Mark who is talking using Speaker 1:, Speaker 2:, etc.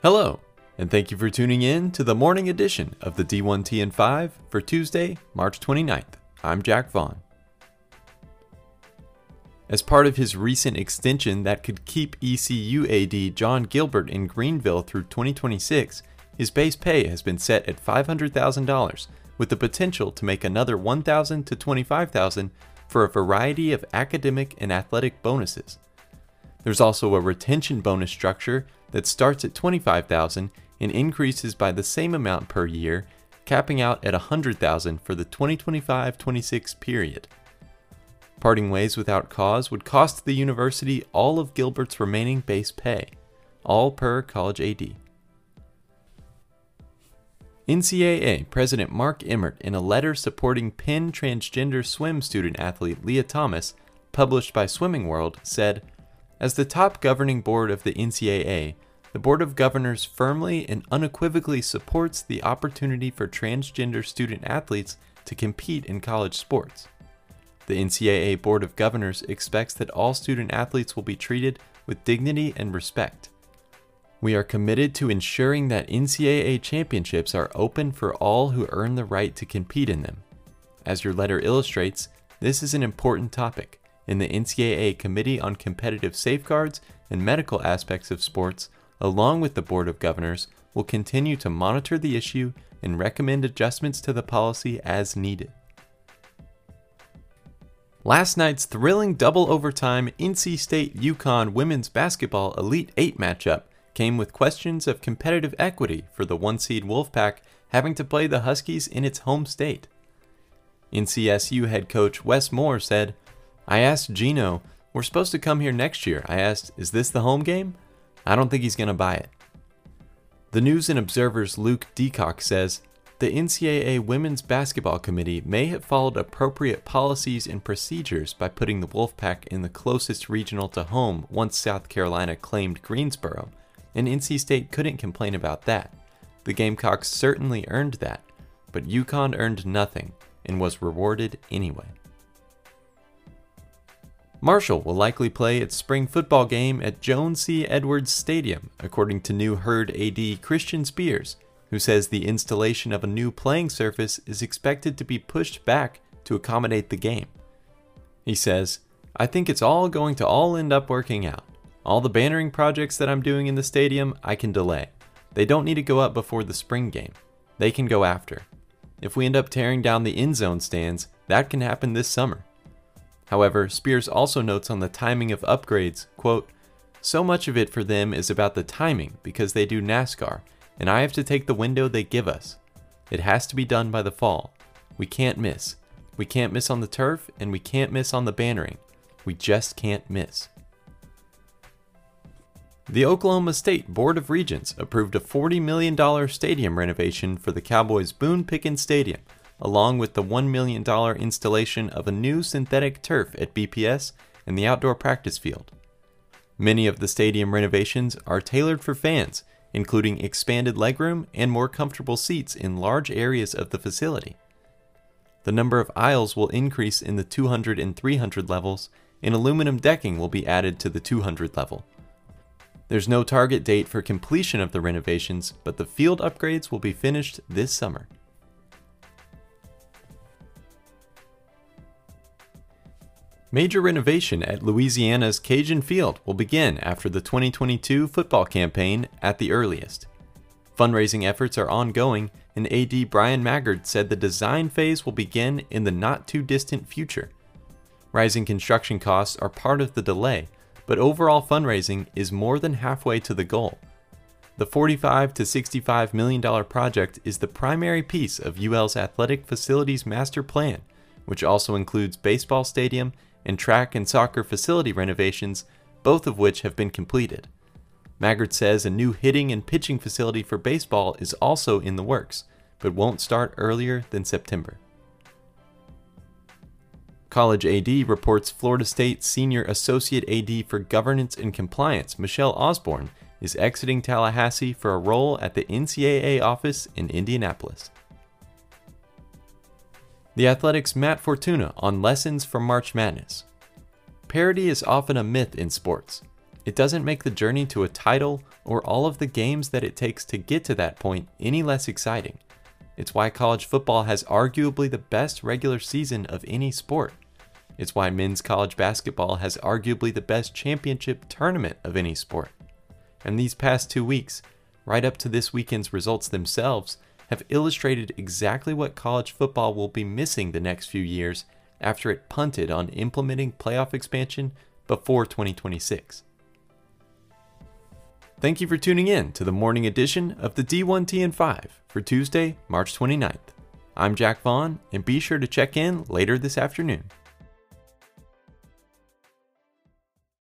Speaker 1: Hello, and thank you for tuning in to the morning edition of the D1TN 5 for Tuesday, March 29th. I'm Jack Vaughn. As part of his recent extension that could keep ECU AD John Gilbert in Greenville through 2026, his base pay has been set at $500,000 with the potential to make another 1,000 to $25,000 for a variety of academic and athletic bonuses. There's also a retention bonus structure that starts at 25,000 and increases by the same amount per year, capping out at 100,000 for the 2025-26 period. Parting ways without cause would cost the university all of Gilbert's remaining base pay, all per college AD. NCAA President Mark Emmert, in a letter supporting Penn transgender swim student athlete Lia Thomas, published by Swimming World, said, As the top governing board of the NCAA, the Board of Governors firmly and unequivocally supports the opportunity for transgender student athletes to compete in college sports. The NCAA Board of Governors expects that all student athletes will be treated with dignity and respect. We are committed to ensuring that NCAA championships are open for all who earn the right to compete in them. As your letter illustrates, this is an important topic, and the NCAA Committee on Competitive Safeguards and Medical Aspects of Sports along with the Board of Governors, will continue to monitor the issue and recommend adjustments to the policy as needed. Last night's thrilling double overtime NC State UConn women's basketball Elite 8 matchup came with questions of competitive equity for the one seed Wolfpack having to play the Huskies in its home state. NCSU head coach Wes Moore said, I asked Gino, we're supposed to come here next year. I asked, is this the home game? I don't think he's going to buy it. The News and Observer's Luke Decock says the NCAA Women's Basketball Committee may have followed appropriate policies and procedures by putting the Wolfpack in the closest regional to home once South Carolina claimed Greensboro, and NC State couldn't complain about that. The Gamecocks certainly earned that, but UConn earned nothing and was rewarded anyway. Marshall will likely play its spring football game at Joan C. Edwards Stadium, according to new Herd AD Christian Spears, who says the installation of a new playing surface is expected to be pushed back to accommodate the game. He says, I think it's all going to all end up working out. All the bannering projects that I'm doing in the stadium, I can delay. They don't need to go up before the spring game. They can go after. If we end up tearing down the end zone stands, that can happen this summer. However, Spears also notes on the timing of upgrades, quote, So much of it for them is about the timing because they do NASCAR, and I have to take the window they give us. It has to be done by the fall. We can't miss. We can't miss on the turf, and we can't miss on the bannering. We just can't miss. The Oklahoma State Board of Regents approved a $40 million stadium renovation for the Cowboys' Boone Pickens Stadium along with the $1 million installation of a new synthetic turf at BPS and the outdoor practice field. Many of the stadium renovations are tailored for fans, including expanded legroom and more comfortable seats in large areas of the facility. The number of aisles will increase in the 200 and 300 levels, and aluminum decking will be added to the 200 level. There's no target date for completion of the renovations, but the field upgrades will be finished this summer. Major renovation at Louisiana's Cajun Field will begin after the 2022 football campaign at the earliest. Fundraising efforts are ongoing, and AD Bryan Maggard said the design phase will begin in the not too distant future. Rising construction costs are part of the delay, but overall fundraising is more than halfway to the goal. The 45 to 65 million dollar project is the primary piece of UL's athletic facilities master plan, which also includes baseball stadium and track and soccer facility renovations, both of which have been completed. Maggard says a new hitting and pitching facility for baseball is also in the works, but won't start earlier than September. College AD reports Florida State Senior Associate AD for Governance and Compliance, Michelle Osborne, is exiting Tallahassee for a role at the NCAA office in Indianapolis. The Athletic's Matt Fortuna on lessons from March Madness. Parity is often a myth in sports. it doesn't make the journey to a title or all of the games that it takes to get to that point any less exciting. It's why college football has arguably the best regular season of any sport. It's why men's college basketball has arguably the best championship tournament of any sport. And these past two weeks, right up to this weekend's results themselves, have illustrated exactly what college football will be missing the next few years after it punted on implementing playoff expansion before 2026. Thank you for tuning in to the morning edition of the D1TN5 for Tuesday, March 29th. I'm Jack Vaughn, and be sure to check in later this afternoon.